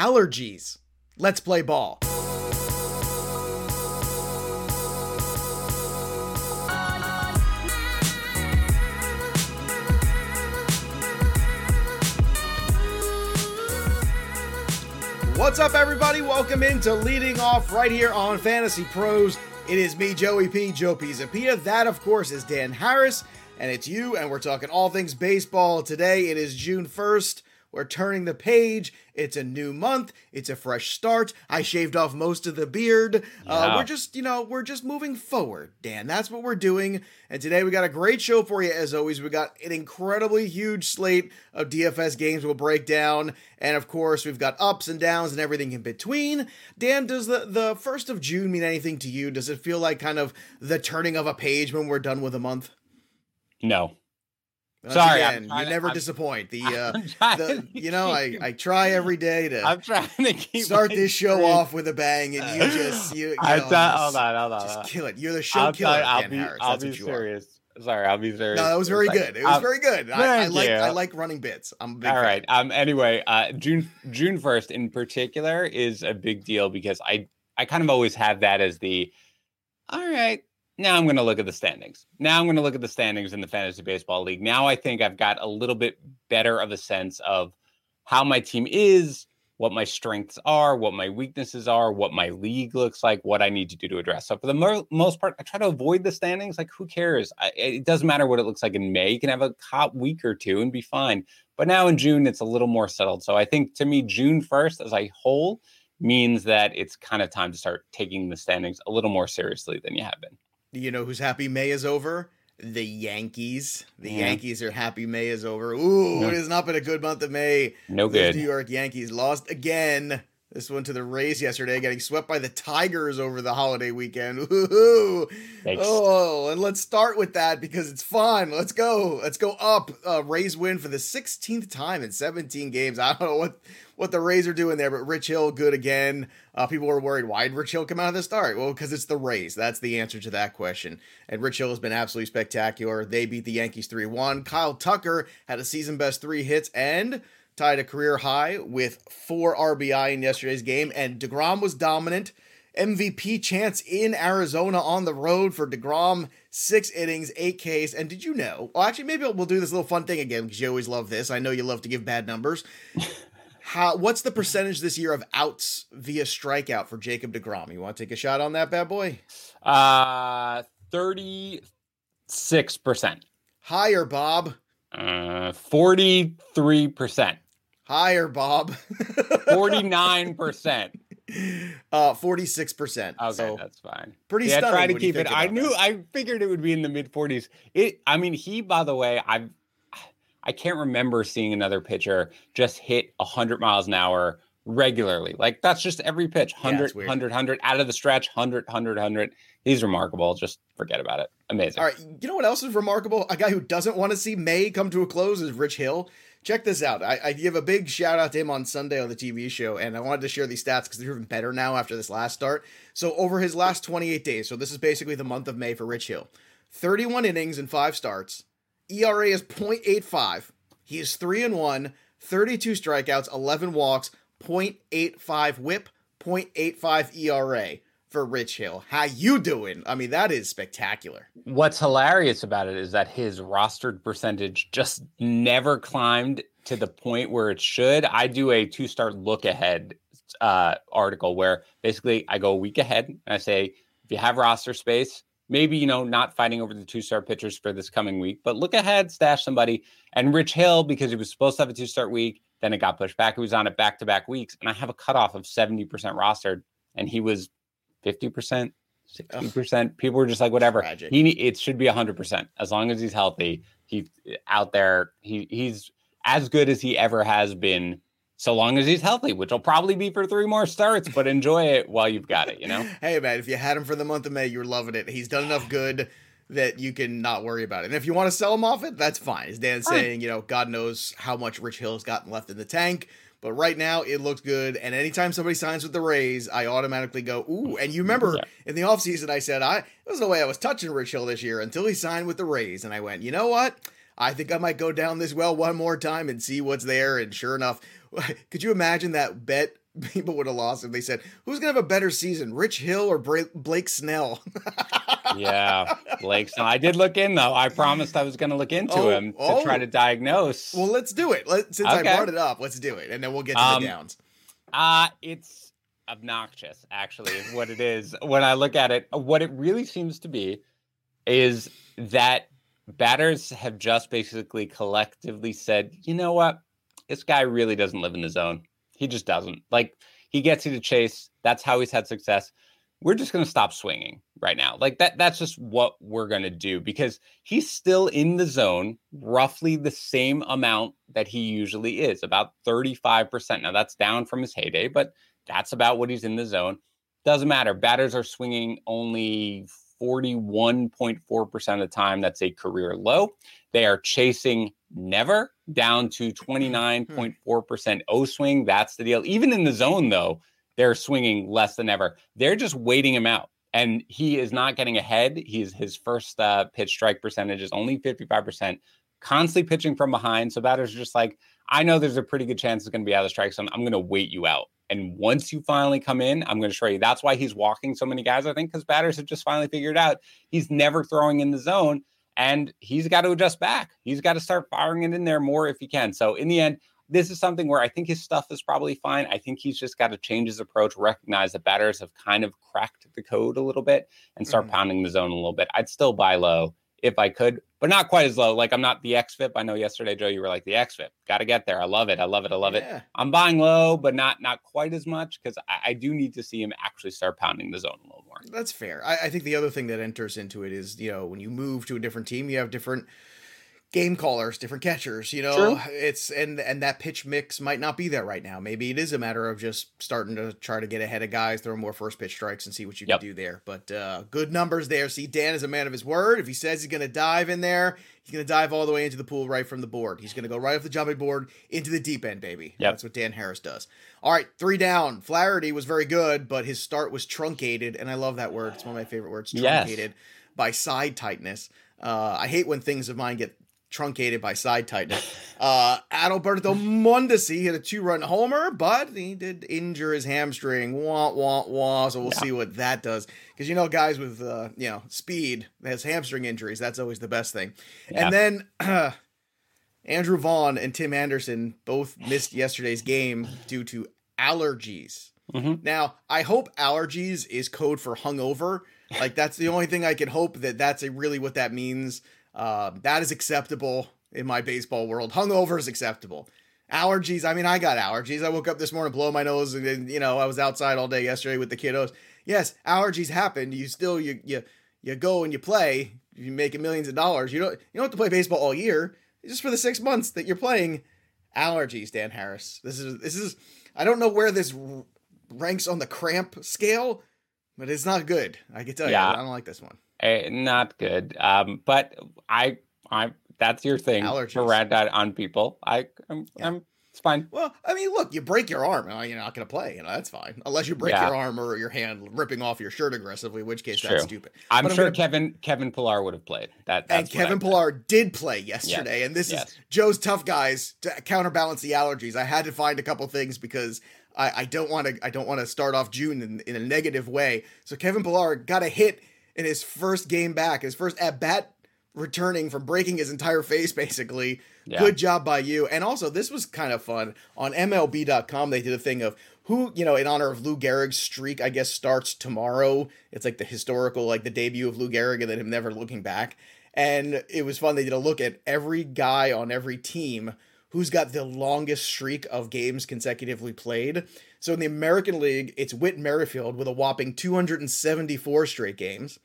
allergies. Let's play ball. What's up, everybody? Welcome into leading off right here on Fantasy Pros. It is me, Joey P. Joe Pisapia. That, of course, is Dan Harris, and it's you, and we're talking all things baseball today. It is June 1st. We're turning the page. It's a new month. It's a fresh start. I shaved off most of the beard. Uh, yeah. Uh, we're just, you know, we're just moving forward, Dan. That's what we're doing. And today we got a great show for you, as always. We got an incredibly huge slate of DFS games we'll break down. And of course, we've got ups and downs and everything in between. Dan, does the, the 1st of June mean anything to you? Does it feel like kind of the turning of a page when we're done with a month? No. Once Sorry, again, you never I'm, disappoint. The, uh, the you know, I, I try every day to. I'm trying to keep start this show off with a bang, and you just you. you I know, thought, hold on, hold on, just kill it. You're the show I'll killer, try, I'll be, Harris. I'll That's be serious. Are. Sorry, I'll be serious. No, that was very good. It was um, very good. I, I like I like running bits. I'm all fan. right. Um. Anyway, uh, June June first in particular is a big deal because I I kind of always have that as the all right now I'm going to look at the standings. Now I'm going to look at the standings in the fantasy baseball league. Now I think I've got a little bit better of a sense of how my team is, what my strengths are, what my weaknesses are, what my league looks like, what I need to do to address. So for the mo- most part, I try to avoid the standings. Like who cares? I, it doesn't matter what it looks like in May. You can have a hot week or two and be fine. But now in June, it's a little more settled. So I think to me, June 1st as a whole means that it's kind of time to start taking the standings a little more seriously than you have been. You know who's happy May is over? The Yankees. The yeah. Yankees are happy May is over. Ooh, it has not been a good month of May. No good. New York Yankees lost again. This one to the Rays yesterday, getting swept by the Tigers over the holiday weekend. Oh, and let's start with that because it's fun. Let's go. Let's go up. Uh, Rays win for the 16th time in 17 games. I don't know what what the Rays are doing there, but Rich Hill good again. Uh, people were worried why did Rich Hill come out of the start? Well, because it's the Rays. That's the answer to that question. And Rich Hill has been absolutely spectacular. They beat the Yankees 3 1. Kyle Tucker had a season best three hits and tied a career high with four RBI in yesterday's game, and DeGrom was dominant. MVP chance in Arizona on the road for DeGrom, six innings, eight Ks. And did you know? Well, actually, maybe we'll do this little fun thing again because you always love this. I know you love to give bad numbers. How? What's the percentage this year of outs via strikeout for Jacob DeGrom? You want to take a shot on that bad boy? Uh, thirty six percent. Higher, Bob. Uh, forty three percent. Higher, Bob. 49%. Uh, 46%. Okay, so that's fine. Pretty yeah, stunning. try to keep it. I knew, that. I figured it would be in the mid 40s. It, I mean, he, by the way, I've, I can't remember seeing another pitcher just hit 100 miles an hour regularly. Like that's just every pitch 100, yeah, 100, 100 out of the stretch, 100, 100, 100. He's remarkable. Just forget about it. Amazing. All right. You know what else is remarkable? A guy who doesn't want to see May come to a close is Rich Hill. Check this out. I, I, give a big shout out to him on Sunday on the TV show, and I wanted to share these stats because they're even better now after this last start. So, over his last 28 days, so this is basically the month of May for Rich Hill 31 innings and five starts. ERA is 0.85. He is 3 and 1, 32 strikeouts, 11 walks, 0.85 whip, 0.85 ERA for Rich Hill. How you doing? I mean, that is spectacular. What's hilarious about it is that his rostered percentage just never climbed to the point where it should. I do a two-start look ahead uh, article where basically I go a week ahead and I say, if you have roster space, maybe you know not fighting over the two-star pitchers for this coming week, but look ahead, stash somebody. And Rich Hill, because he was supposed to have a two-start week, then it got pushed back. He was on it back-to-back weeks, and I have a cutoff of 70% rostered, and he was 50%, 60%. People were just like, whatever. He it should be 100%. As long as he's healthy, he's out there. He he's as good as he ever has been so long as he's healthy, which will probably be for three more starts, but enjoy it while you've got it, you know? hey, man, if you had him for the month of May, you're loving it. He's done enough good that you can not worry about it. And if you want to sell him off it, that's fine. As Dan's saying, you know, God knows how much Rich Hill's gotten left in the tank. But right now, it looks good. And anytime somebody signs with the Rays, I automatically go, ooh. And you remember yeah. in the offseason, I said, I was no way I was touching Rich Hill this year until he signed with the Rays. And I went, you know what? I think I might go down this well one more time and see what's there. And sure enough, could you imagine that bet people would have lost if they said, "Who's gonna have a better season, Rich Hill or Blake Snell?" yeah, Blake Snell. I did look in though. I promised I was going to look into oh, him to oh. try to diagnose. Well, let's do it. Let, since okay. I brought it up, let's do it, and then we'll get to um, the downs. Uh it's obnoxious, actually, is what it is. when I look at it, what it really seems to be is that batters have just basically collectively said, you know what, this guy really doesn't live in the zone. He just doesn't. Like he gets you to chase. That's how he's had success we're just going to stop swinging right now. Like that that's just what we're going to do because he's still in the zone roughly the same amount that he usually is, about 35%. Now that's down from his heyday, but that's about what he's in the zone. Doesn't matter. Batters are swinging only 41.4% of the time. That's a career low. They are chasing never down to 29.4% O swing. That's the deal. Even in the zone, though, they're swinging less than ever. They're just waiting him out. And he is not getting ahead. He's his first uh, pitch strike percentage is only 55%, constantly pitching from behind. So batters are just like, I know there's a pretty good chance it's going to be out of the strike zone. I'm going to wait you out. And once you finally come in, I'm going to show you. That's why he's walking so many guys, I think, because batters have just finally figured out he's never throwing in the zone and he's got to adjust back. He's got to start firing it in there more if he can. So in the end, this is something where I think his stuff is probably fine. I think he's just got to change his approach, recognize that batters have kind of cracked the code a little bit and start mm-hmm. pounding the zone a little bit. I'd still buy low if I could, but not quite as low. Like I'm not the XFIP. I know yesterday, Joe, you were like the XFIP. Got to get there. I love it. I love it. I love yeah. it. I'm buying low, but not not quite as much because I, I, do need to see him actually start pounding the zone a little more. That's fair. I, I think the other thing that enters into it is you know when you move to a different team, you have different game callers, different catchers, you know. True. It's and and that pitch mix might not be there right now. Maybe it is a matter of just starting to try to get ahead of guys, throw more first pitch strikes and see what you yep. can do there. But uh good numbers there. See, Dan is a man of his word. If he says he's gonna dive in there, he's gonna dive all the way into the pool right from the board. He's gonna go right off the jumping board into the deep end, baby. Yep. That's what Dan Harris does. All right, three down. Flaherty was very good, but his start was truncated, and I love that word. It's one of my favorite words. Truncated yes. by side tightness. Uh, I hate when things of mine get truncated by side tightness. Uh, Adalberto Mondesi hit a two run homer, but he did injure his hamstring. Wah, wah, wah. So we'll yeah. see what that does. Because, you know, guys with, uh, you know, speed has hamstring injuries. That's always the best thing. Yeah. And then uh, Andrew Vaughn and Tim Anderson both missed yesterday's game due to allergies. Mm-hmm. Now, I hope allergies is code for hungover. Like, that's the only thing I can hope that that's a, really what that means uh, that is acceptable in my baseball world. Hungover is acceptable. Allergies. I mean, I got allergies. I woke up this morning, blow my nose, and you know, I was outside all day yesterday with the kiddos. Yes, allergies happen. You still you you you go and you play. You make millions of dollars. You don't you don't have to play baseball all year. Just for the six months that you're playing. Allergies, Dan Harris. This is this is. I don't know where this ranks on the cramp scale, but it's not good. I can tell yeah. you. I don't like this one. Uh, not good. Um, but I, I, that's your thing Allergies. to rant out on people. I, I'm, yeah. I'm, it's fine. Well, I mean, look, you break your arm, you're not going to play. You know, that's fine, unless you break yeah. your arm or your hand ripping off your shirt aggressively, which case it's that's stupid. I'm but sure I'm gonna... Kevin Kevin Pillar would have played that. and Kevin Pillar did play yesterday, yes. and this yes. is Joe's tough guys to counterbalance the allergies. I had to find a couple things because I, I don't want to I don't want to start off June in, in a negative way. So Kevin Pillar got a hit in his first game back, his first at bat returning from breaking his entire face basically. Yeah. Good job by you. And also this was kind of fun. On MLB.com they did a thing of who, you know, in honor of Lou Gehrig's streak, I guess starts tomorrow. It's like the historical like the debut of Lou Gehrig and then him never looking back. And it was fun. They did a look at every guy on every team who's got the longest streak of games consecutively played. So in the American League, it's Whit Merrifield with a whopping 274 straight games.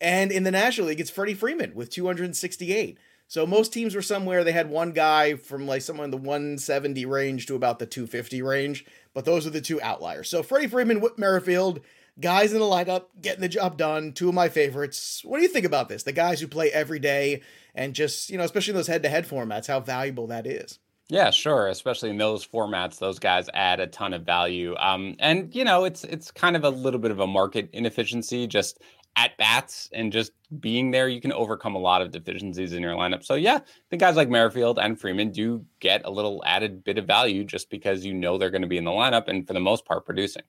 And in the National League, it's Freddie Freeman with 268. So most teams were somewhere they had one guy from like somewhere in the 170 range to about the 250 range, but those are the two outliers. So Freddie Freeman, Whit Merrifield, guys in the lineup getting the job done. Two of my favorites. What do you think about this? The guys who play every day and just, you know, especially in those head to head formats, how valuable that is. Yeah, sure. Especially in those formats, those guys add a ton of value. Um, and you know, it's it's kind of a little bit of a market inefficiency. Just at bats and just being there, you can overcome a lot of deficiencies in your lineup. So yeah, the guys like Merrifield and Freeman do get a little added bit of value just because you know they're going to be in the lineup and for the most part producing.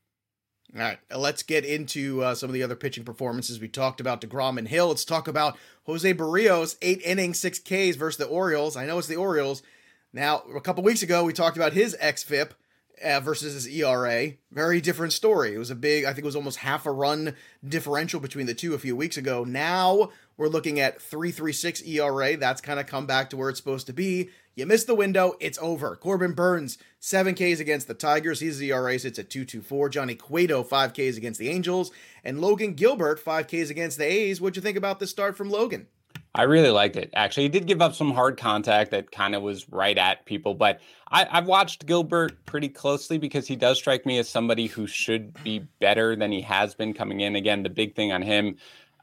All right, let's get into uh, some of the other pitching performances. We talked about DeGrom and Hill. Let's talk about Jose Berrios, eight innings, six Ks versus the Orioles. I know it's the Orioles. Now, a couple weeks ago, we talked about his xFIP uh, versus his ERA. Very different story. It was a big, I think it was almost half a run differential between the two a few weeks ago. Now we're looking at 336 ERA. That's kind of come back to where it's supposed to be. You missed the window, it's over. Corbin Burnes, 7 Ks against the Tigers. His ERA sits at 224. Johnny Cueto, 5 Ks against the Angels. And Logan Gilbert, 5 Ks against the A's. What'd you think about the start from Logan? I really liked it. Actually, he did give up some hard contact that kind of was right at people, but I, have watched Gilbert pretty closely because he does strike me as somebody who should be better than he has been coming in. Again, the big thing on him,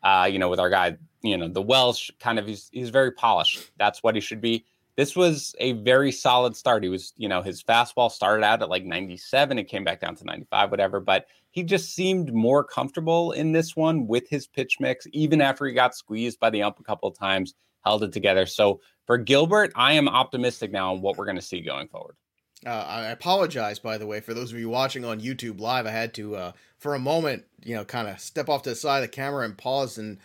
uh, you know, with our guy, you know, the Welsh kind of he's he's very polished. That's what he should be. This was a very solid start. He was, you know, his fastball started out at like 97. It came back down to 95, whatever. But he just seemed more comfortable in this one with his pitch mix, even after he got squeezed by the ump a couple of times, held it together. So for Gilbert, I am optimistic now on what we're going to see going forward. Uh, I apologize, by the way, for those of you watching on YouTube live. I had to, uh, for a moment, you know, kind of step off to the side of the camera and pause and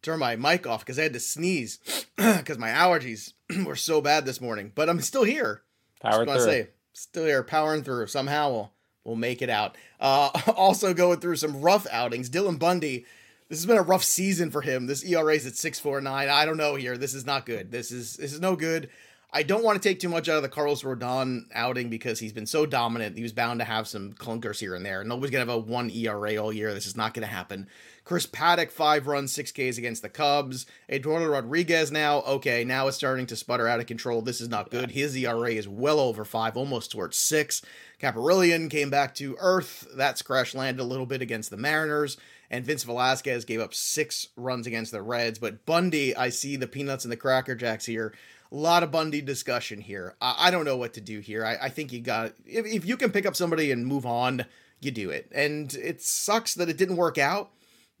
turn my mic off because I had to sneeze because my allergies were so bad this morning. But I'm still here. Power through. I say, still here, powering through. Somehow we'll we'll make it out. Uh, also going through some rough outings. Dylan Bundy, this has been a rough season for him. This ERA is at six four nine. I don't know here. This is not good. This is this is no good. I don't want to take too much out of the Carlos Rodon outing because he's been so dominant. He was bound to have some clunkers here and there. Nobody's gonna have a one ERA all year. This is not gonna happen. Chris Paddack, five runs, six Ks against the Cubs. Eduardo Rodriguez now, okay, now it's starting to sputter out of control. This is not good. His ERA is well over five, almost towards six. Kaprielian came back to earth. That's crash landed a little bit against the Mariners. And Vince Velasquez gave up six runs against the Reds. But Bundy, I see the peanuts and the cracker jacks here. A lot of Bundy discussion here. I, I don't know what to do here. I, I think you got if, if you can pick up somebody and move on, you do it. And it sucks that it didn't work out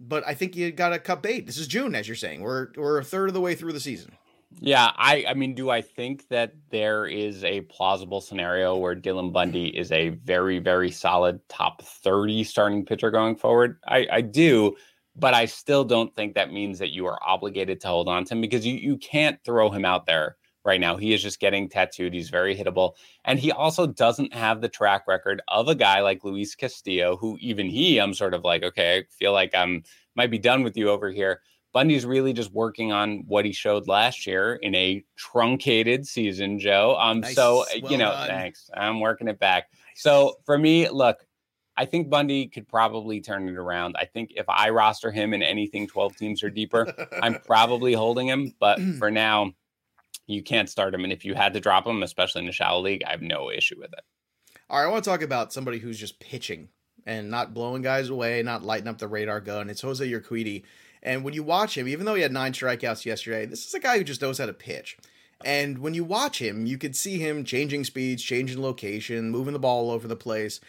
but I think you got to cut bait. This is June, as you're saying. We're we're a third of the way through the season. Yeah, I I mean, do I think that there is a plausible scenario where Dylan Bundy is a very very solid top 30 starting pitcher going forward? I I do, but I still don't think that means that you are obligated to hold on to him because you you can't throw him out there right now. He is just getting tattooed. He's very hittable. And he also doesn't have the track record of a guy like Luis Castillo, who even he, I'm sort of like, okay, I feel like I'm might be done with you over here. Bundy's really just working on what he showed last year in a truncated season, Joe. Um, nice. so well you know, done. thanks. I'm working it back. Nice. So for me, look, I think Bundy could probably turn it around. I think if I roster him in anything 12 teams or deeper, I'm probably holding him. But for now, you can't start him. And if you had to drop him, especially in a shallow league, I have no issue with it. All right, I want to talk about somebody who's just pitching and not blowing guys away, not lighting up the radar gun. It's Jose Urquidy. And when you watch him, even though he had nine strikeouts yesterday, this is a guy who just knows how to pitch. And when you watch him, you could see him changing speeds, changing location, moving the ball all over the place.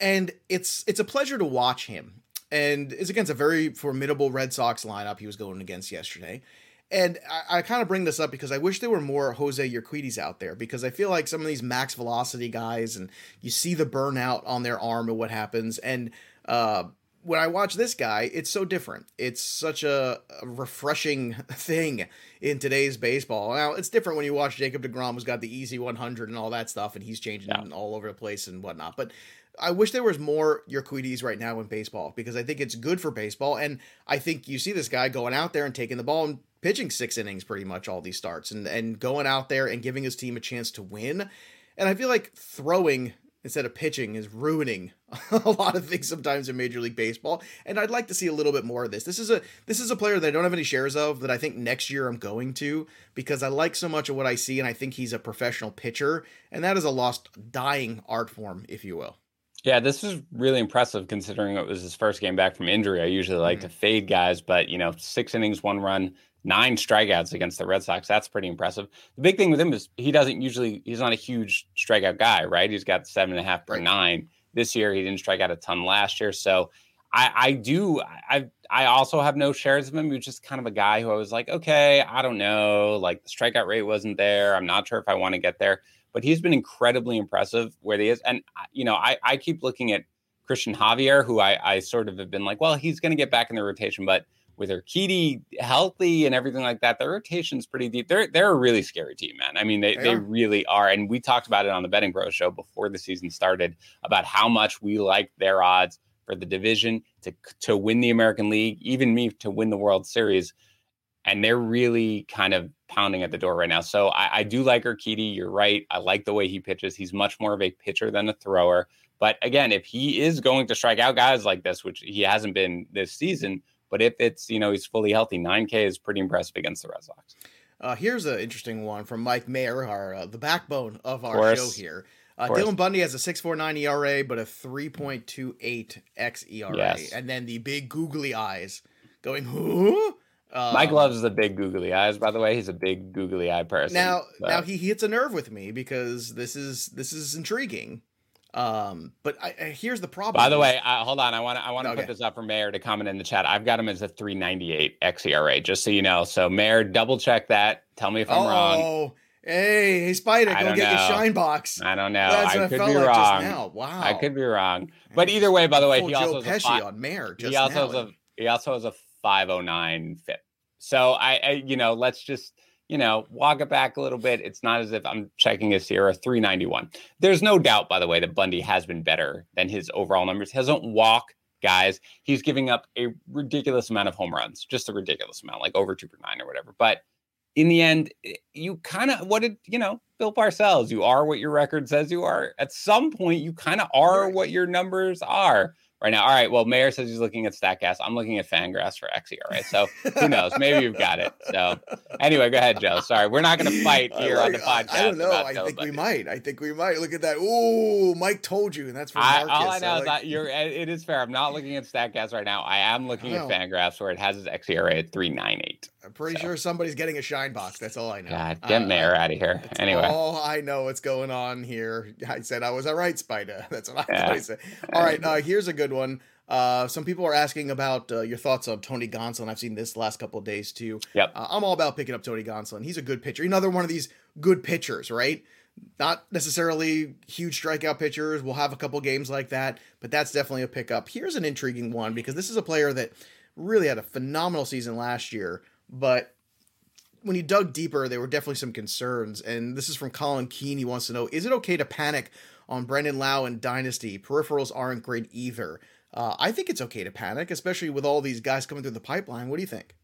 And it's it's a pleasure to watch him. And it's against a very formidable Red Sox lineup he was going against yesterday. And I, I kind of bring this up because I wish there were more Jose Urquidys out there because I feel like some of these max velocity guys and you see the burnout on their arm and what happens. And uh, when I watch this guy, it's so different. It's such a, a, refreshing thing in today's baseball. Now, it's different when you watch Jacob DeGrom, who's got the easy 100 and all that stuff, and he's changing yeah. all over the place and whatnot. But I wish there was more Urquidys right now in baseball because I think it's good for baseball. And I think you see this guy going out there and taking the ball and pitching six innings pretty much all these starts and, and going out there and giving his team a chance to win. And I feel like throwing instead of pitching is ruining a lot of things sometimes in Major League Baseball. And I'd like to see a little bit more of this. This is a this is a player that I don't have any shares of that I think next year I'm going to because I like so much of what I see and I think he's a professional pitcher. And that is a lost dying art form, if you will. Yeah, this was really impressive considering it was his first game back from injury. I usually like mm-hmm. to fade guys, but you know, six innings, one run, nine strikeouts against the Red Sox. That's pretty impressive. The big thing with him is he doesn't usually, he's not a huge strikeout guy, right? He's got seven and a half per nine. This year, he didn't strike out a ton last year. So I, I do, I, I also have no shares of him. He was just kind of a guy who I was like, okay, I don't know. Like the strikeout rate wasn't there. I'm not sure if I want to get there. But he's been incredibly impressive where he is. And, you know, I, I keep looking at Cristian Javier, who I, I sort of have been like, well, he's going to get back in the rotation. But with Urquidy healthy and everything like that, the rotation's pretty deep. They're they're a really scary team, man. I mean, they, they, they really are. And we talked about it on the BettingPros show before the season started about how much we like their odds for the division to to win the American League, even me to win the World Series. And they're really kind of pounding at the door right now. So I, I do like Urquidy. You're right. I like the way he pitches. He's much more of a pitcher than a thrower. But again, if he is going to strike out guys like this, which he hasn't been this season, but if it's, you know, he's fully healthy, 9K is pretty impressive against the Red Sox. Uh, here's an interesting one from Mike Mayer, our uh, the backbone of our of show here. Uh, Dylan Bundy has a 6.49 ERA, but a 3.28 xERA, yes. and then the big googly eyes going, who? Um, Mike loves the big googly eyes. By the way, he's a big googly eye person. Now, but. now he hits a nerve with me because this is this is intriguing. Um, but I, I, here's the problem. By the way, uh, hold on. I want to I want to okay. put this up for Mayor to comment in the chat. I've got him as a 398 xERA, just so you know. So Mayor, double check that. Tell me if I'm oh, wrong. Oh, hey, hey, Spider, go get know. your shine box. I don't know. That's I could be like wrong. Wow, I could be wrong. But either way, by the way, he also Joe Pesci five, on Mayor. he also has a he also has a 509 FIP. So I, I you know, let's just you know, walk it back a little bit. It's not as if I'm checking his SIERA 391. There's no doubt, by the way, that Bundy has been better than his overall numbers. He doesn't walk guys. He's giving up a ridiculous amount of home runs, just a ridiculous amount, like over two per nine or whatever. But in the end, eh, you kind of what did you know, Bill Parcells? You are what your record says you are. At some point, you kind of are what your numbers are right now. All right. Well, Mayor says he's looking at Statcast. I'm looking at Fangraphs for xERA. So who knows? Maybe you've got it. So anyway, go ahead, Joe. Sorry, we're not going to fight here like, on the podcast. I don't know. I think we might. I think we might. Look at that. Ooh, Mike told you, and that's for I, all I know I like... is that you're. Eh, it is fair. I'm not looking at Statcast right now. I am looking at oh. Fangraphs where it has his xERA at 398. I'm pretty so. sure somebody's getting a shine box. That's all I know. God, get uh, Mayor out of here. Anyway, all I know what's going on here. I said I was all right, Spider. That's what I yeah. say. All right, uh, here's a good one. Uh, some people are asking about uh, your thoughts on Tony Gonsolin. I've seen this last couple of days too. Yep. Uh, I'm all about picking up Tony Gonsolin. He's a good pitcher. Another one of these good pitchers, right? Not necessarily huge strikeout pitchers. We'll have a couple games like that, but that's definitely a pickup. Here's an intriguing one because this is a player that really had a phenomenal season last year, but when you dug deeper, there were definitely some concerns. And this is from Colin Keene. He wants to know Is it okay to panic on Brandon Lowe and Dynasty? Peripherals aren't great either. Uh, I think it's okay to panic, especially with all these guys coming through the pipeline. What do you think?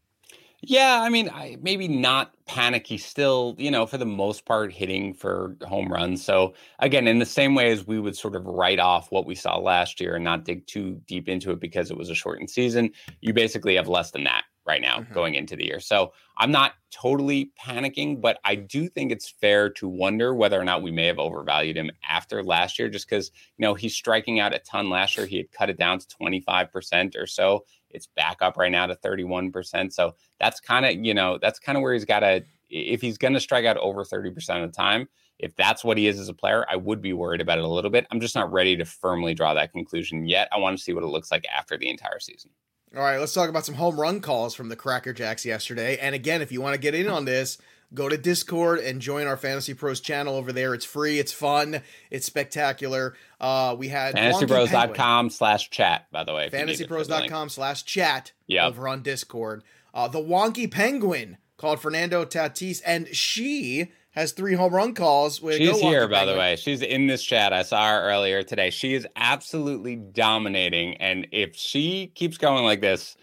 Yeah, I mean, I, maybe not panicky. Still, you know, for the most part, hitting for home runs. So again, in the same way as we would sort of write off what we saw last year and not dig too deep into it because it was a shortened season, you basically have less than that right now mm-hmm. going into the year. So I'm not totally panicking, but I do think it's fair to wonder whether or not we may have overvalued him after last year, just because, you know, he's striking out a ton last year. He had cut it down to 25% or so. It's back up right now to 31%. So that's kind of, you know, that's kind of where he's got to, if he's going to strike out over 30% of the time, if that's what he is as a player, I would be worried about it a little bit. I'm just not ready to firmly draw that conclusion yet. I want to see what it looks like after the entire season. All right, let's talk about some home run calls from the Cracker Jacks yesterday. And again, if you want to get in on this, go to Discord and join our Fantasy Pros channel over there. It's free, it's fun, it's spectacular. Uh, we had fantasypros.com slash chat, by the way. Fantasypros.com slash chat yep. over on Discord. Uh, the Wonky Penguin called Fernando Tatis, and she has three home run calls. With She's here, by the way. She's in this chat. I saw her earlier today. She is absolutely dominating, and if she keeps going like this,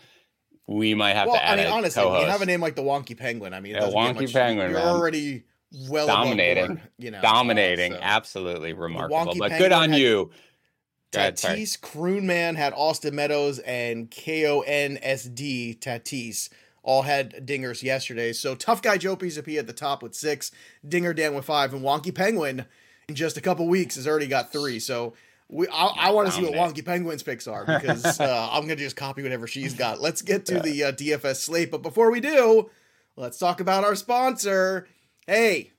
we might have well, to add. I mean, honestly, co-host. you have a name like the Wonky Penguin. I mean, yeah, Wonky much, Penguin. You're man. already well dominating. Board, you know, dominating, so. absolutely remarkable. But good on you. Tatis Croonman had Austin Meadows and K O N S D Tatis all had dingers yesterday. So tough guy Joe Pisapia at the top with six, Dinger Dan with five, and Wonky Penguin in just a couple weeks has already got three. So we I, I want to see what Wonky Penguin's picks are because uh, I'm gonna just copy whatever she's got. Let's get to the uh, DFS slate, but before we do, let's talk about our sponsor. Hey,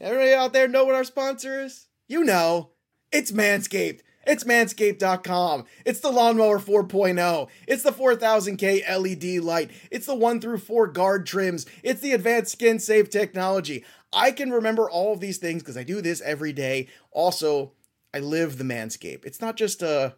everybody out there know what our sponsor is? You know, it's Manscaped. It's manscaped.com. It's the lawnmower 4.0. It's the 4000K LED light. It's the 1 through 4 guard trims. It's the advanced skin safe technology. I can remember all of these things because I do this every day. Also, I live the manscape. It's not just a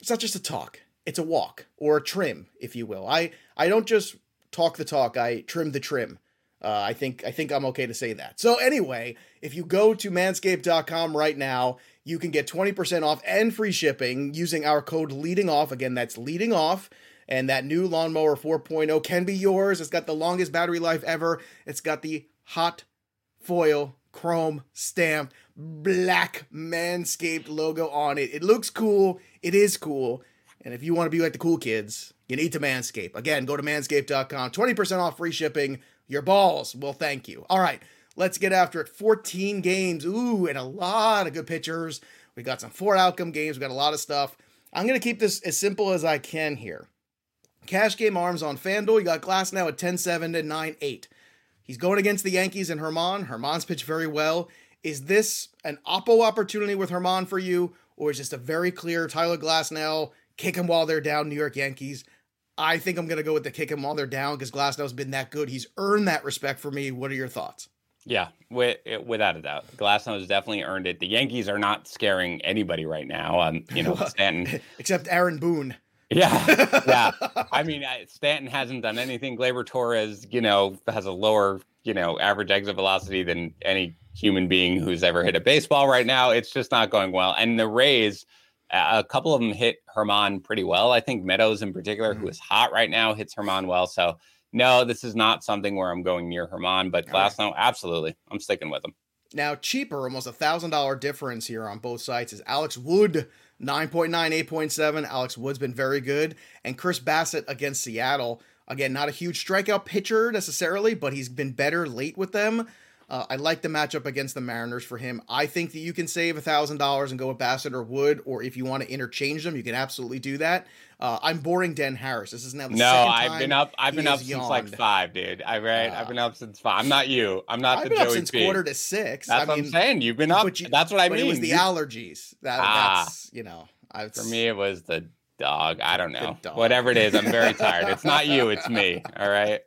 it's not just a talk. It's a walk or a trim, if you will. I I don't just talk the talk, I trim the trim. Uh, I think I think I'm okay to say that. So anyway, if you go to manscaped.com right now, you can get 20% off and free shipping using our code leading off. Again, that's leading off. And that new lawnmower 4.0 can be yours. It's got the longest battery life ever. It's got the hot foil chrome stamp black manscaped logo on it. It looks cool. It is cool. And if you want to be like the cool kids, you need to manscape. Again, go to manscaped.com. 20% off free shipping. Your balls will thank you. All right, let's get after it. 14 games. Ooh, and a lot of good pitchers. We got some four outcome games. We got a lot of stuff. I'm going to keep this as simple as I can here. Cash game arms on FanDuel. You got Glasnow at 10 7 to 9 8. He's going against the Yankees and Germán. Germán's pitched very well. Is this an oppo opportunity with Germán for you, or is just a very clear Tyler Glasnow kick him while they're down, New York Yankees? I think I'm going to go with the kick him while they're down because Glasnow's been that good. He's earned that respect for me. What are your thoughts? Yeah, with, without a doubt, Glasnow has definitely earned it. The Yankees are not scaring anybody right now. Um, you know, Stanton, except Aaron Boone. Yeah, yeah. I mean, Stanton hasn't done anything. Gleyber Torres, you know, has a lower, you know, average exit velocity than any human being who's ever hit a baseball right now. It's just not going well. And the Rays, a couple of them hit Germán pretty well. I think Meadows in particular, mm-hmm. who is hot right now, hits Germán well. So no, this is not something where I'm going near Germán, but Glasnow, absolutely. I'm sticking with him. Now, cheaper, almost a thousand dollar difference here on both sites is Alex Wood, 9.9, 8.7. Alex Wood's been very good. And Chris Bassitt against Seattle. Again, not a huge strikeout pitcher necessarily, but he's been better late with them. Uh, I like the matchup against the Mariners for him. I think that you can save a thousand dollars and go with Bassitt or Wood, or if you want to interchange them, you can absolutely do that. Uh, I'm boring Dan Harris. This is now the no. I've been up. I've been up since yawned. like five, dude. I right. Uh, I've been up since five. I'm not you. I'm not I've the been Joey up since P. quarter to six. That's I what mean, I'm saying. You've been up. You, that's what I mean. It was the allergies. That, ah, that's you know. I've, for me, it was the dog. I don't know. Whatever it is, I'm very tired. It's not you, it's me. All right.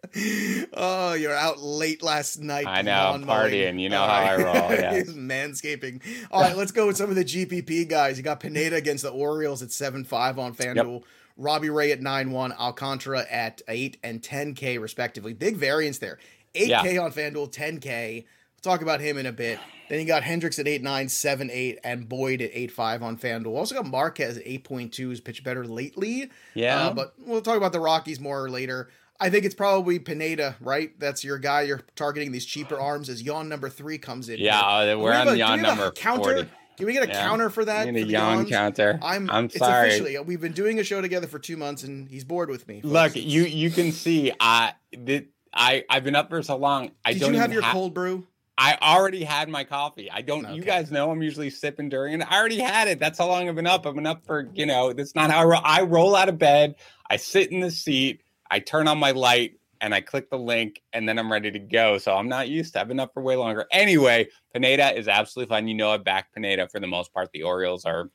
Oh, you're out late last night. I know, partying. You know how I roll. Yeah. Manscaping. All right, let's go with some of the GPP guys. You got Pineda against the Orioles at 7 5 on FanDuel. Yep. Robbie Ray at 9 1, Alcantara at 8 and 10K, respectively. Big variance there. 8K yeah. on FanDuel, 10K. We'll talk about him in a bit. Then you got Hendricks at 8 9, 7 8, and Boyd at 8 5 on FanDuel. Also got Marquez at 8.2, who's pitched better lately. Yeah. Uh, but we'll talk about the Rockies more later. I think it's probably Pineda, right? That's your guy. You're targeting these cheaper arms as yawn number three comes in. Yeah, we're on a, yawn number counter. 40. Can we get a yeah. counter for that? a yawn counter. I'm. I'm sorry. Officially, we've been doing a show together for two months, and he's bored with me. Folks. Look, you you can see. I uh, I I've been up for so long. I Did don't you have your ha- cold brew? I already had my coffee. I don't. Okay. You guys know I'm usually sipping during it. I already had it. That's how long I've been up. I've been up for you know. That's not how I roll. I roll out of bed. I sit in the seat. I turn on my light and I click the link, and then I'm ready to go. So I'm not used to. I've been up for way longer. Anyway, Pineda is absolutely fine. You know, I back Pineda for the most part. The Orioles are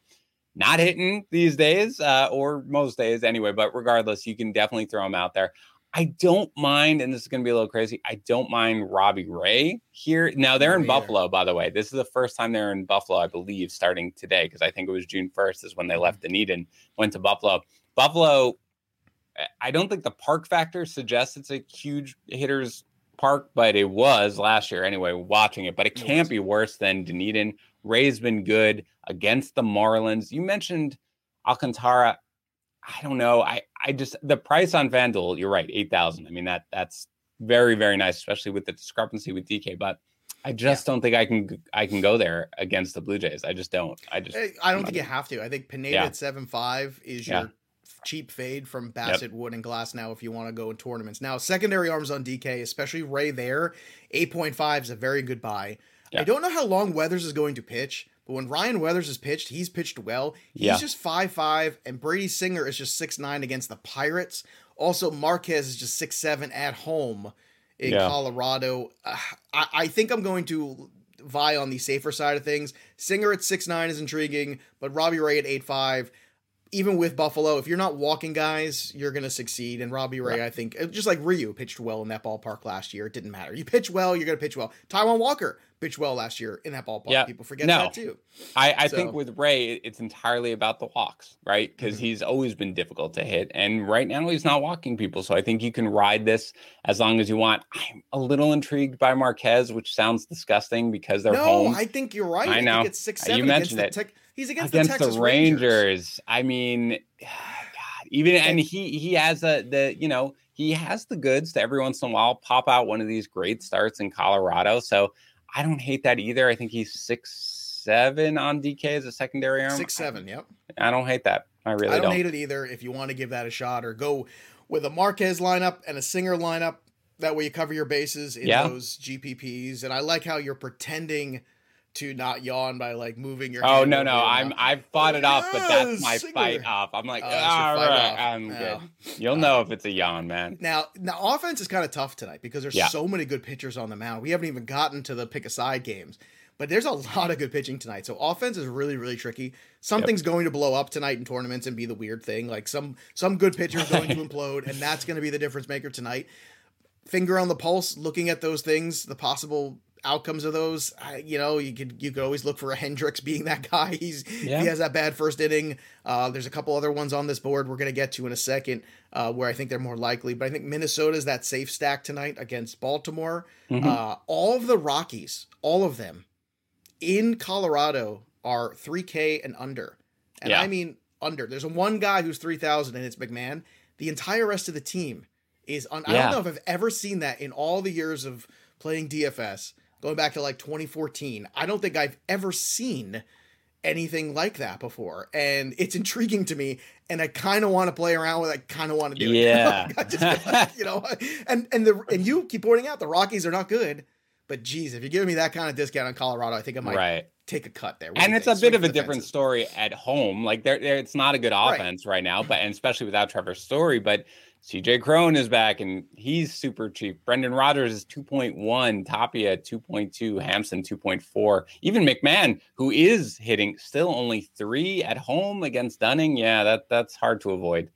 not hitting these days, uh, or most days anyway. But regardless, you can definitely throw them out there. I don't mind, and this is going to be a little crazy. I don't mind Robbie Ray here. Now they're oh, in yeah. Buffalo, by the way. This is the first time they're in Buffalo, I believe, starting today, because I think it was June 1st is when they mm-hmm. left Dunedin, went to Buffalo. Buffalo, eh, I don't think the park factor suggests it's a huge hitters park, but it was last year anyway, watching it. But it can't be worse than Dunedin. Ray's been good against the Marlins. You mentioned Alcantara. I don't know. I I just the price on FanDuel, you're right, eight thousand. I mean that that's very very nice, especially with the discrepancy with DK. But I just yeah. don't think I can I can go there against the Blue Jays. I just don't. I just eh, I don't think you have to. I think Pineda yeah. at seven five is your yeah. cheap fade from Bassitt yep. Wood, and Glasnow if you want to go in tournaments. Now secondary arms on DK, especially Ray there, eight point five is a very good buy. I don't know how long Weathers is going to pitch. But when Ryan Weathers has pitched, he's pitched well. He's yeah. just five five, and Brady Singer is just six nine against the Pirates. Also, Marquez is just six seven at home in yeah. Colorado. Uh, I, I think I'm going to vie on the safer side of things. Singer at six nine is intriguing, but Robbie Ray at eight five even with Buffalo, if you're not walking guys, you're going to succeed. And Robbie Ray, right. I think, just like Ryu pitched well in that ballpark last year, it didn't matter. You pitch well, you're going to pitch well. Taijuan Walker pitched well last year in that ballpark. Yeah. People forget no. that too. I, I so. think with Ray, it's entirely about the walks, right? Because mm-hmm. he's always been difficult to hit. And right now, he's not walking people. So I think you can ride this as long as you want. I'm a little intrigued by Marquez, which sounds disgusting because they're no, home. I think you're right. I know. I it's six, seven you mentioned it. Tech- He's against, against the, the Rangers. Rangers. I mean, God, even and he he has a the you know he has the goods to every once in a while pop out one of these great starts in Colorado. So I don't hate that either. I think he's six seven on DK as a secondary arm. Six seven. Yep. I don't hate that. I really I don't, don't hate it either. If you want to give that a shot or go with a Marquez lineup and a Singer lineup, that way you cover your bases in yeah. those GPPs. And I like how you're pretending to not yawn by like moving your. Oh, head. Oh no no I'm I've fought it off, but ah, that's my fight off. I'm like, oh, all right, I'm oh. good. You'll uh, know if it's a yawn, man. Now now offense is kind of tough tonight because there's yeah. so many good pitchers on the mound. We haven't even gotten to the pick a side games. But there's a lot of good pitching tonight. So offense is really, really tricky. Something's yep. going to blow up tonight in tournaments and be the weird thing. Like some some good pitchers going to implode, and that's going to be the difference maker tonight. Finger on the pulse, looking at those things, the possible outcomes of those. I, you know, you could you could always look for a Hendricks being that guy. He's yeah. he has that bad first inning. Uh, there's a couple other ones on this board we're gonna get to in a second uh, where I think they're more likely. But I think Minnesota's that safe stack tonight against Baltimore. Mm-hmm. Uh, all of the Rockies, all of them in Colorado are 3K and under, and yeah. I mean under. There's one guy who's 3,000 and it's McMahon. The entire rest of the team is on. Yeah. I don't know if I've ever seen that in all the years of playing DFS going back to like 2014. I don't think I've ever seen anything like that before and it's intriguing to me and i kind of want to play around with it. i kind of want to do yeah. it just like, you know and and the and you keep pointing out the rockies are not good but geez if you're giving me that kind of discount on colorado i think i might right. take a cut there what and it's think? a bit of a different fences. story at home like there it's not a good offense right. right now but and especially without trevor story but CJ Cron is back and he's super cheap. Brendan Rodgers is 2.1, Tapia 2.2, Hampson 2.4. Even McMahon, who is hitting still only three at home against Dunning. Yeah, that that's hard to avoid.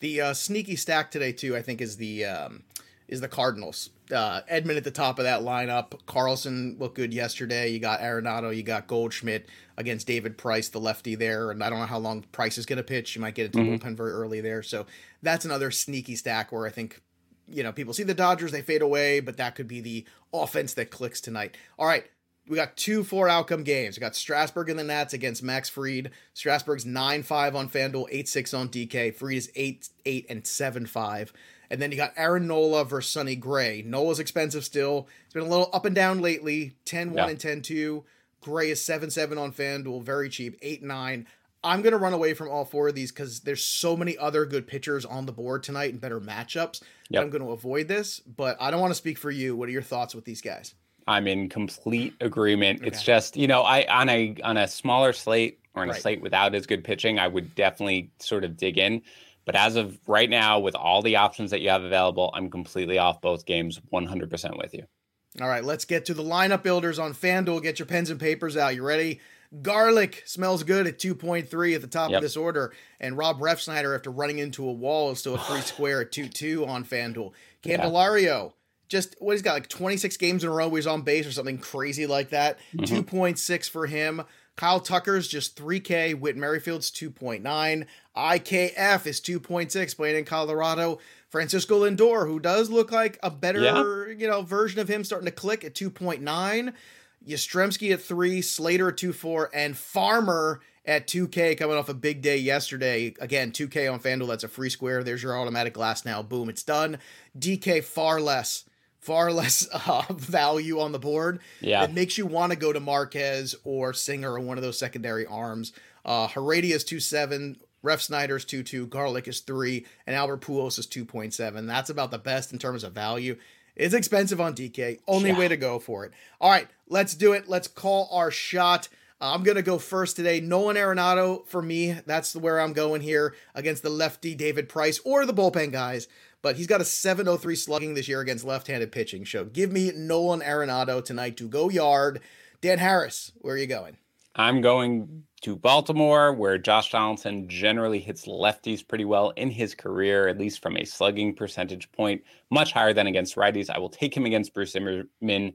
The uh, sneaky stack today too, I think, is the um, is the Cardinals. Uh, Edman at the top of that lineup. Carlson looked good yesterday. You got Arenado, you got Goldschmidt against David Price, the lefty there. And I don't know how long Price is going to pitch. You might get into mm-hmm. the bullpen very early there. So that's another sneaky stack where I think, you know, people see the Dodgers, they fade away, but that could be the offense that clicks tonight. All right. We got two four outcome games. We got Strasburg and the Nats against Max Fried. Strasburg's 9 5 on FanDuel, 8 6 on DK. Fried is 8 8 and 7 5. And then you got Aaron Nola versus Sonny Gray. Nola's expensive still. It's been a little up and down lately 10 1 yeah. and 10 2. Gray is 7 7 on FanDuel, very cheap, 8 9. I'm going to run away from all four of these because there's so many other good pitchers on the board tonight and better matchups. Yep. I'm going to avoid this, but I don't want to speak for you. What are your thoughts with these guys? I'm in complete agreement. Okay. It's just, you know, I on a on a smaller slate or on right. a slate without as good pitching, I would definitely sort of dig in. But as of right now, with all the options that you have available, I'm completely off both games, 100% with you. All right, let's get to the lineup builders on FanDuel. Get your pens and papers out. You ready? Garlick smells good at 2.3 at the top yep. of this order. And Rob Refsnyder, after running into a wall, is still a free square at 2 2 on FanDuel. Candelario, yeah. just what he's got like 26 games in a row where he's on base or something crazy like that. Mm-hmm. 2.6 for him. Kyle Tucker's just 3K. Whit Merrifield's 2.9. IKF is 2.6, playing in Colorado. Francisco Lindor, who does look like a better, yeah. you know, version of him starting to click at 2.9. Yastrzemski at 3, Slater at two four, and Farmer at 2K coming off a big day yesterday. Again, 2K on FanDuel, that's a free square. There's your automatic Glasnow. Boom, it's done. DK far less far less uh, value on the board. Yeah. It makes you want to go to Marquez or Singer or one of those secondary arms. Uh, Heredia is 2 7, Refsnyder's 2 2, Garlick is 3, and Albert Pujols is 2.7. That's about the best in terms of value. It's expensive on DK. Only yeah. way to go for it. All right, let's do it. Let's call our shot. Uh, I'm going to go first today. Nolan Arenado for me. That's where I'm going here against the lefty David Price or the bullpen guys but he's got a 703 slugging this year against left-handed pitching. So give me Nolan Arenado tonight to go yard. Dan Harris, where are you going? I'm going to Baltimore, where Josh Donaldson generally hits lefties pretty well in his career, at least from a slugging percentage point, much higher than against righties. I will take him against Bruce Zimmermann.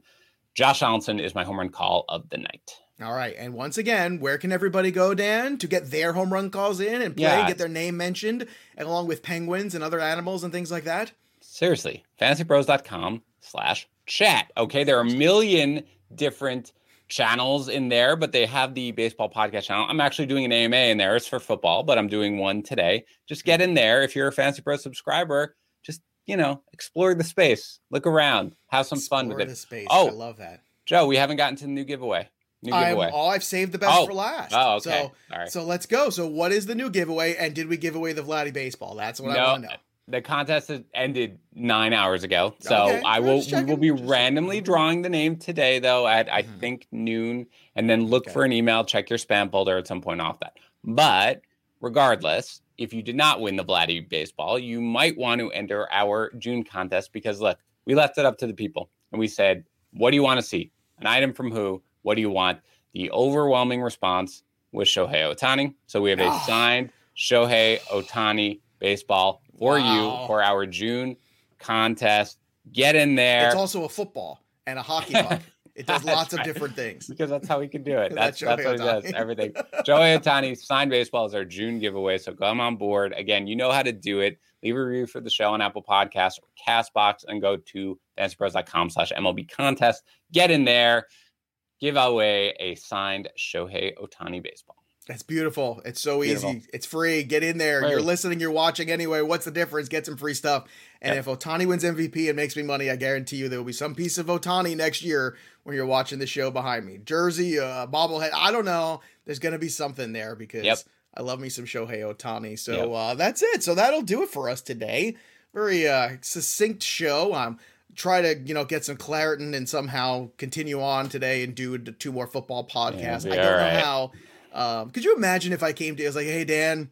Josh Donaldson is my home run call of the night. All right. And once again, where can everybody go, Dan, to get their home run calls in and play, yeah. get their name mentioned, along with penguins and other animals and things like that? Seriously, fantasypros.com slash chat. Okay. There are a million different channels in there, but they have the baseball podcast channel. I'm actually doing an AMA in there. It's for football, but I'm doing one today. Just get mm-hmm. in there. If you're a Fantasy Pro subscriber, just, you know, explore the space, look around, have some explore fun with it. Space. Oh, I love that. Joe, we haven't gotten to the new giveaway. New giveaway. I'm, oh, I've saved the best oh. for last. Oh, okay. So, All right. so let's go. So, what is the new giveaway? And did we give away the Vladdy baseball? That's what no, I want to know the contest has ended nine hours ago. So okay, I will we will be randomly drawing the name today though at mm-hmm. I think noon and then look okay. for an email, check your spam folder at some point off that. But regardless, if you did not win the Vladdy baseball, you might want to enter our June contest because look, we left it up to the people and we said, what do you want to see? An item from who? What do you want? The overwhelming response was Shohei Ohtani. So we have a oh. signed Shohei Ohtani baseball for wow. you for our June contest. Get in there. It's also a football and a hockey puck. It does lots right. of different things. Because that's how we can do it. That's, that's, that's what he does. Everything. Joey Ohtani signed baseball is our June giveaway. So come on board. Again, you know how to do it. Leave a review for the show on Apple Podcasts or Castbox and go to slash MLB contest. Get in there. Give away a signed Shohei Ohtani baseball. That's beautiful. It's so beautiful. easy. It's free. Get in there. Right. You're listening, you're watching anyway. What's the difference? Get some free stuff. And yep. if Ohtani wins MVP and makes me money, I guarantee you there will be some piece of Ohtani next year when you're watching the show behind me. Jersey, uh, bobblehead. I don't know. There's going to be something there because yep. I love me some Shohei Ohtani. So yep. uh, that's it. So that'll do it for us today. Very uh, succinct show. I'm um, try to you know get some Claritin and somehow continue on today and do two more football podcasts. I don't right. know how um, could you imagine if I came to you, I was like, hey, Dan,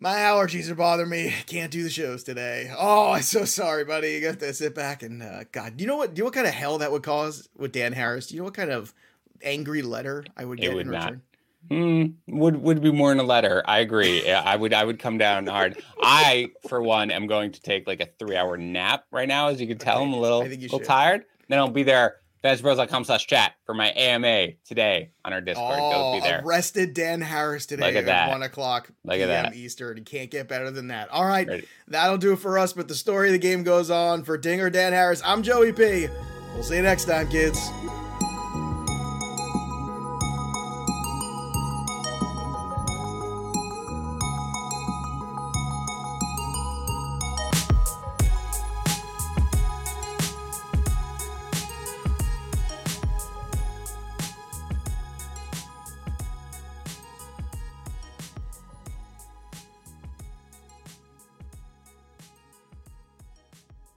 my allergies are bothering me. Can't do the shows today. Oh, I'm so sorry, buddy. You got to sit back and, uh, God, do you know what, do you know what kind of hell that would cause with Dan Harris? Do you know what kind of angry letter I would get it would in return? Mm, would would be more in a letter. I agree. Yeah, I would I would come down hard. I, for one, am going to take like a three hour nap right now. As you can tell, okay. I'm a little, little tired. Then I'll be there fantasypros.com slash chat for my AMA today on our Discord. Oh, Go be oh, there. Arrested Dan Harris today Look at, that. 1 o'clock Look PM at that. Eastern. You can't get better than that. All right. Ready. That'll do it for us, but the story of the game goes on. For Dinger Dan Harris, I'm Joey P. We'll see you next time, kids.